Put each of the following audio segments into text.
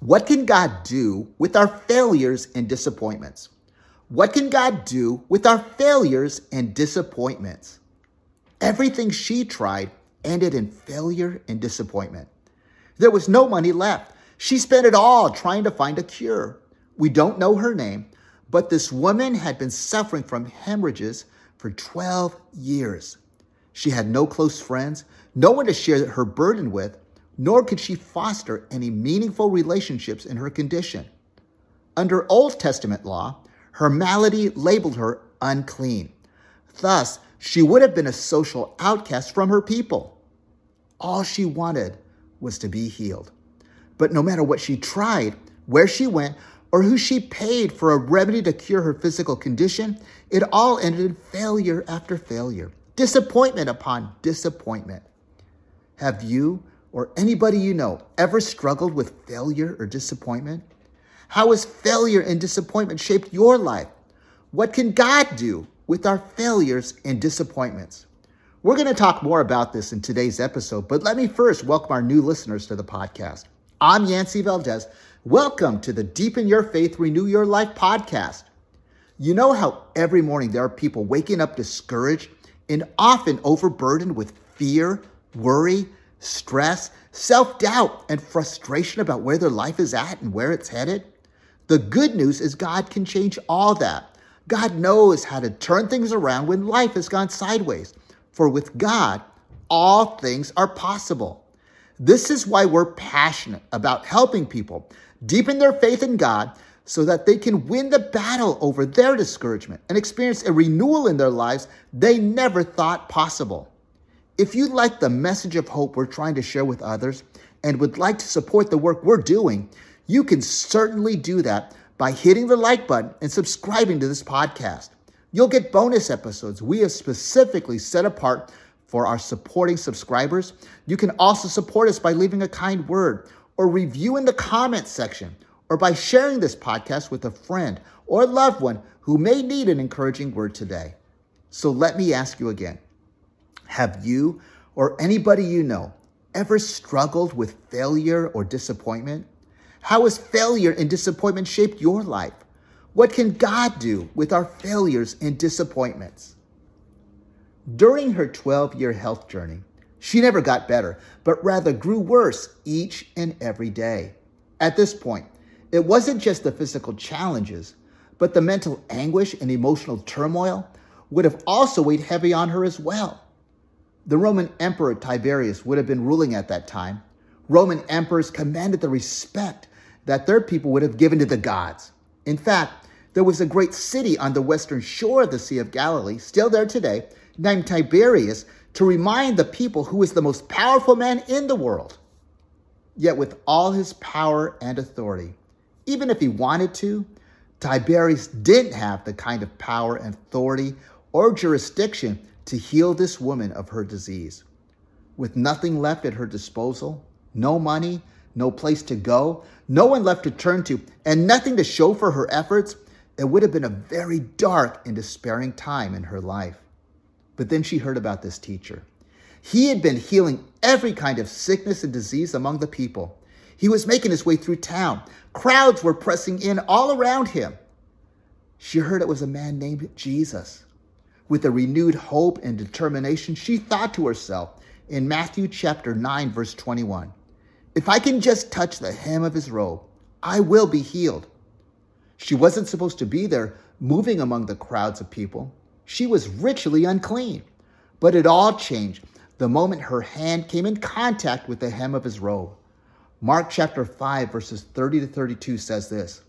What can God do with our failures and disappointments? What can God do with our failures and disappointments? Everything she tried ended in failure and disappointment. There was no money left. She spent it all trying to find a cure. We don't know her name, but this woman had been suffering from hemorrhages for 12 years. She had no close friends, no one to share her burden with, nor could she foster any meaningful relationships in her condition. Under Old Testament law, her malady labeled her unclean. Thus, she would have been a social outcast from her people. All she wanted was to be healed. But no matter what she tried, where she went, or who she paid for a remedy to cure her physical condition, it all ended in failure after failure, disappointment upon disappointment. Have you or anybody you know ever struggled with failure or disappointment? How has failure and disappointment shaped your life? What can God do with our failures and disappointments? We're going to talk more about this in today's episode, but let me first welcome our new listeners to the podcast. I'm Yancey Valdez. Welcome to the Deepen Your Faith, Renew Your Life podcast. You know how every morning there are people waking up discouraged and often overburdened with fear, worry, stress, self doubt, and frustration about where their life is at and where it's headed? The good news is God can change all that. God knows how to turn things around when life has gone sideways. For with God, all things are possible. This is why we're passionate about helping people deepen their faith in God so that they can win the battle over their discouragement and experience a renewal in their lives they never thought possible. If you like the message of hope we're trying to share with others and would like to support the work we're doing, you can certainly do that by hitting the like button and subscribing to this podcast. You'll get bonus episodes we have specifically set apart for our supporting subscribers. You can also support us by leaving a kind word or review in the comments section or by sharing this podcast with a friend or loved one who may need an encouraging word today. So let me ask you again. Have you or anybody you know ever struggled with failure or disappointment? How has failure and disappointment shaped your life? What can God do with our failures and disappointments? During her 12 year health journey, she never got better, but rather grew worse each and every day. At this point, it wasn't just the physical challenges, but the mental anguish and emotional turmoil would have also weighed heavy on her as well. The Roman Emperor Tiberius would have been ruling at that time. Roman emperors commanded the respect that their people would have given to the gods. In fact, there was a great city on the western shore of the Sea of Galilee, still there today, named Tiberias, to remind the people who is the most powerful man in the world. Yet, with all his power and authority, even if he wanted to, Tiberius didn't have the kind of power and authority or jurisdiction to heal this woman of her disease. With nothing left at her disposal, no money, no place to go, no one left to turn to, and nothing to show for her efforts, it would have been a very dark and despairing time in her life. But then she heard about this teacher. He had been healing every kind of sickness and disease among the people. He was making his way through town. Crowds were pressing in all around him. She heard it was a man named Jesus. With a renewed hope and determination, she thought to herself in Matthew chapter 9, verse 21 If I can just touch the hem of his robe, I will be healed. She wasn't supposed to be there moving among the crowds of people. She was ritually unclean. But it all changed the moment her hand came in contact with the hem of his robe. Mark chapter 5, verses 30 to 32 says this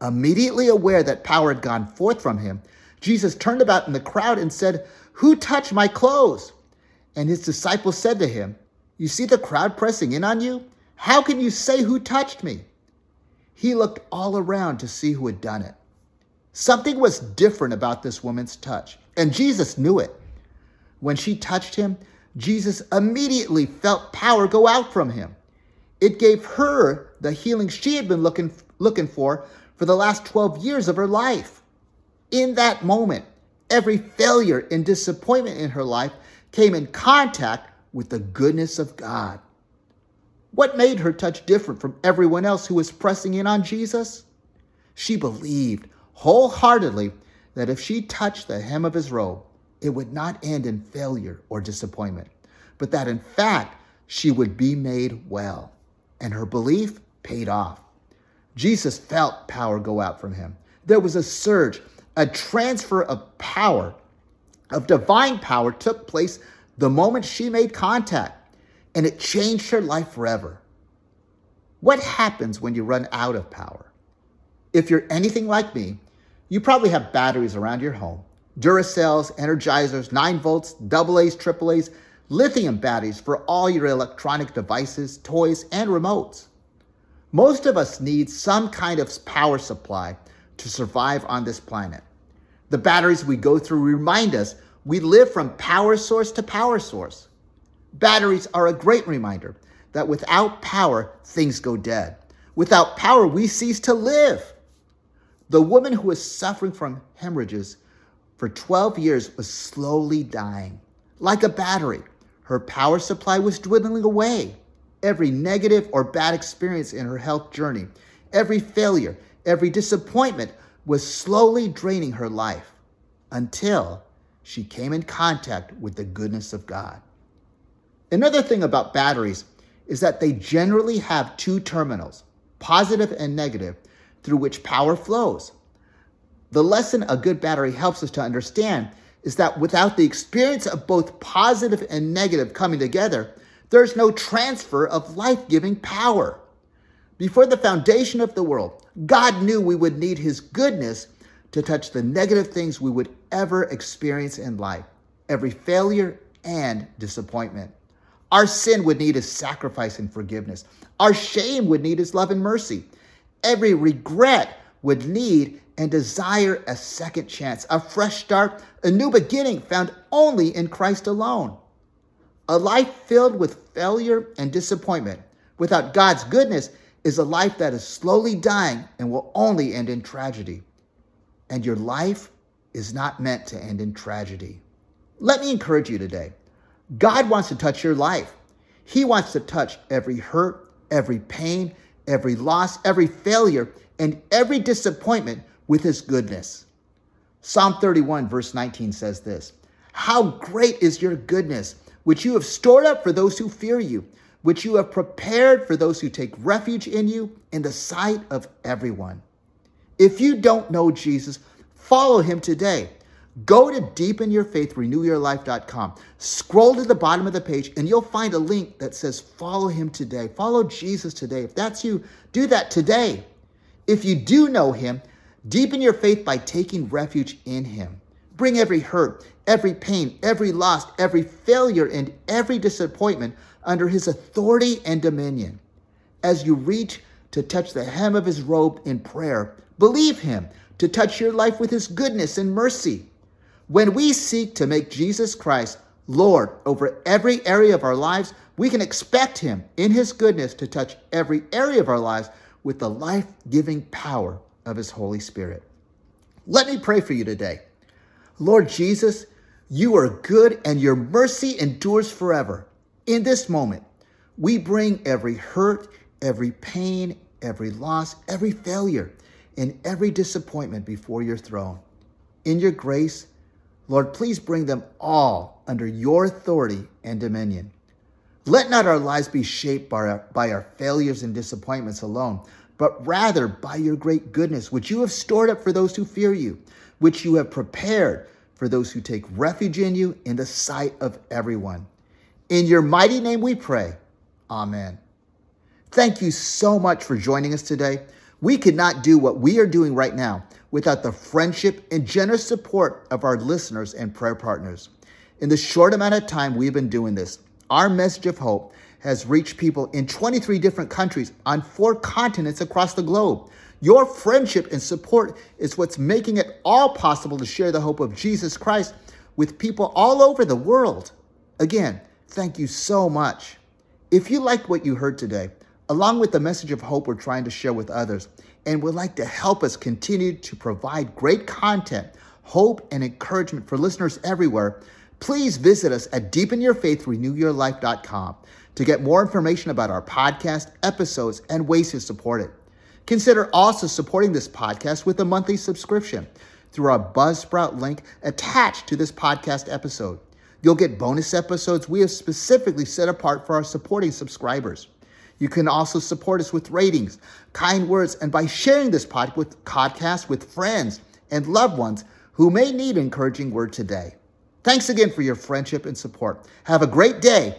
Immediately aware that power had gone forth from him, Jesus turned about in the crowd and said, Who touched my clothes? And his disciples said to him, You see the crowd pressing in on you? How can you say who touched me? He looked all around to see who had done it. Something was different about this woman's touch, and Jesus knew it. When she touched him, Jesus immediately felt power go out from him. It gave her the healing she had been looking, looking for for the last 12 years of her life. In that moment, every failure and disappointment in her life came in contact with the goodness of God. What made her touch different from everyone else who was pressing in on Jesus? She believed wholeheartedly that if she touched the hem of his robe, it would not end in failure or disappointment, but that in fact she would be made well. And her belief paid off. Jesus felt power go out from him. There was a surge, a transfer of power, of divine power took place the moment she made contact, and it changed her life forever. What happens when you run out of power? If you're anything like me, you probably have batteries around your home Duracells, Energizers, 9 volts, AA's, AAA's, lithium batteries for all your electronic devices, toys, and remotes. Most of us need some kind of power supply to survive on this planet. The batteries we go through remind us we live from power source to power source. Batteries are a great reminder that without power, things go dead. Without power, we cease to live. The woman who was suffering from hemorrhages for 12 years was slowly dying. Like a battery, her power supply was dwindling away every negative or bad experience in her health journey, every failure, every disappointment was slowly draining her life until she came in contact with the goodness of God. Another thing about batteries is that they generally have two terminals, positive and negative, through which power flows. The lesson a good battery helps us to understand is that without the experience of both positive and negative coming together, there's no transfer of life giving power. Before the foundation of the world, God knew we would need His goodness to touch the negative things we would ever experience in life, every failure and disappointment. Our sin would need His sacrifice and forgiveness. Our shame would need His love and mercy. Every regret would need and desire a second chance, a fresh start, a new beginning found only in Christ alone. A life filled with failure and disappointment without God's goodness is a life that is slowly dying and will only end in tragedy. And your life is not meant to end in tragedy. Let me encourage you today. God wants to touch your life. He wants to touch every hurt, every pain, every loss, every failure, and every disappointment with his goodness. Psalm 31, verse 19 says this How great is your goodness! which you have stored up for those who fear you, which you have prepared for those who take refuge in you in the sight of everyone. If you don't know Jesus, follow him today. Go to deepenyourfaithrenewyourlife.com. Scroll to the bottom of the page, and you'll find a link that says follow him today. Follow Jesus today. If that's you, do that today. If you do know him, deepen your faith by taking refuge in him. Bring every hurt, every pain, every loss, every failure, and every disappointment under his authority and dominion. As you reach to touch the hem of his robe in prayer, believe him to touch your life with his goodness and mercy. When we seek to make Jesus Christ Lord over every area of our lives, we can expect him in his goodness to touch every area of our lives with the life giving power of his Holy Spirit. Let me pray for you today. Lord Jesus, you are good and your mercy endures forever. In this moment, we bring every hurt, every pain, every loss, every failure, and every disappointment before your throne. In your grace, Lord, please bring them all under your authority and dominion. Let not our lives be shaped by our, by our failures and disappointments alone, but rather by your great goodness, which you have stored up for those who fear you which you have prepared for those who take refuge in you in the sight of everyone. In your mighty name we pray. Amen. Thank you so much for joining us today. We could not do what we are doing right now without the friendship and generous support of our listeners and prayer partners. In the short amount of time we've been doing this, our message of hope has reached people in 23 different countries on four continents across the globe. Your friendship and support is what's making it all possible to share the hope of Jesus Christ with people all over the world. Again, thank you so much. If you liked what you heard today, along with the message of hope we're trying to share with others, and would like to help us continue to provide great content, hope, and encouragement for listeners everywhere, please visit us at deepenyourfaithrenewyourlife.com To get more information about our podcast, episodes, and ways to support it, consider also supporting this podcast with a monthly subscription through our Buzzsprout link attached to this podcast episode. You'll get bonus episodes we have specifically set apart for our supporting subscribers. You can also support us with ratings, kind words, and by sharing this podcast with friends and loved ones who may need encouraging word today. Thanks again for your friendship and support. Have a great day